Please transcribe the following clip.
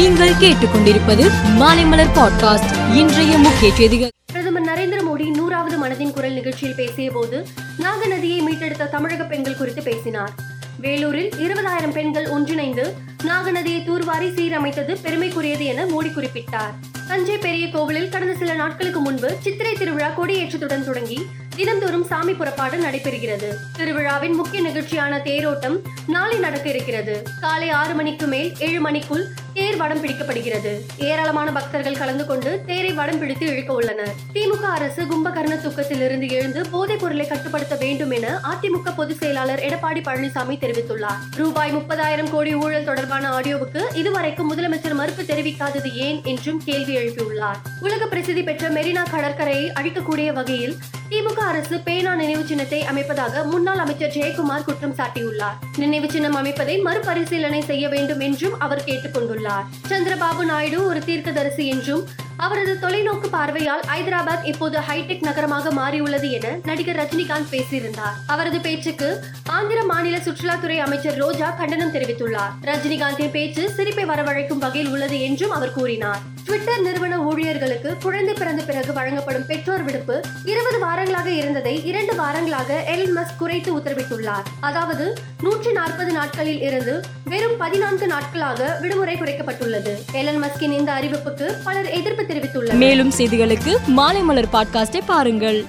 நீங்கள் கேட்டுக்கொண்டிருப்பது மாலைமலர் பாட்காஸ்ட் இன்றைய முக்கிய செய்திகள். பிரதமர் நரேந்திர மோடி நூறாவது மனதின் குரல் நிகழ்ச்சியில் பேசிய போது நாக நதியை மீட்டெடுத்த தமிழக பெண்கள் குறித்து பேசினார். வேலூரில் இருபதாயிரம் பெண்கள் ஒன்றிணைந்து நாக நதியை தூர்வாரி சீரமைத்தது பெருமைக்குரியது என மோடி குறிப்பிட்டார். தஞ்சை பெரிய கோவிலில் கடந்த சில நாட்களுக்கு முன்பு சித்திரை திருவிழா கொடியேற்றத்துடன் தொடங்கி தினந்தோறும் சாமி புறப்பாடு நடைபெறுகிறது. திருவிழாவின் முக்கிய நிகழ்ச்சியான தேரோட்டம் நாளை நடக்க இருக்கிறது. காலை ஆறு மணிக்கு மேல் ஏழு மணிக்குள் தேர் வடம் பிடிக்கப்படுகிறது. ஏராளமான பக்தர்கள் கலந்து கொண்டு தேரை வடம் பிடித்து இழுக்க உள்ளனர். திமுக அரசு கும்பகர்ண தூக்கத்திலிருந்து எழுந்து போதைப் பொருளை கட்டுப்படுத்த வேண்டும் என அதிமுக பொதுச் செயலாளர் எடப்பாடி பழனிசாமி தெரிவித்துள்ளார். ரூபாய் முப்பதாயிரம் கோடி ஊழல் தொடர்பான ஆடியோவுக்கு இதுவரைக்கும் முதலமைச்சர் மறுப்பு தெரிவிக்காதது ஏன் என்றும் கேள்வி எழுப்பியுள்ளார். உலக பிரசித்தி பெற்ற மெரினா கடற்கரையை அழிக்கக்கூடிய வகையில் திமுக அரசு பேனா நினைவு சின்னத்தை அமைப்பதாக முன்னாள் அமைச்சர் ஜெயக்குமார் குற்றம் சாட்டியுள்ளார். நினைவு சின்னம் அமைப்பதை மறுபரிசீலனை செய்ய வேண்டும் என்றும் அவர் கேட்டுக்கொண்டுள்ளார். சந்திரபாபு நாயுடு ஒரு தீர்க்கதரிசி என்றும் அவரது தொலைநோக்கு பார்வையால் ஐதராபாத் இப்போது ஹைடெக் நகரமாக மாறியுள்ளது என நடிகர் ரஜினிகாந்த் பேசியிருந்தார். அவரது பேச்சுக்கு ஆந்திர மாநில சுற்றுலாத்துறை அமைச்சர் ரோஜா கண்டனம் தெரிவித்துள்ளார். ரஜினிகாந்தின் பேச்சு சிரிப்பை வரவழைக்கும் வகையில் உள்ளது என்றும் அவர் கூறினார். ட்விட்டர் நிறுவன ஊழியர்களுக்கு குழந்தை பிறந்த பிறகு வழங்கப்படும் பெற்றோர் விடுப்பு இருபது வாரங்களாக இருந்ததை இரண்டு வாரங்களாக எலன் குறைத்து உத்தரவிட்டுள்ளார். அதாவது நூற்றி நாற்பது நாட்களில் இருந்து வெறும் பதினான்கு நாட்களாக விடுமுறை குறைக்கப்பட்டுள்ளது. எலன் மஸ்கின் இந்த அறிவிப்புக்கு பலர் எதிர்ப்பு தெரிவித்துள்ளனர். மேலும் செய்திகளுக்கு மாலைமலர் பாட்காஸ்டை பாருங்கள்.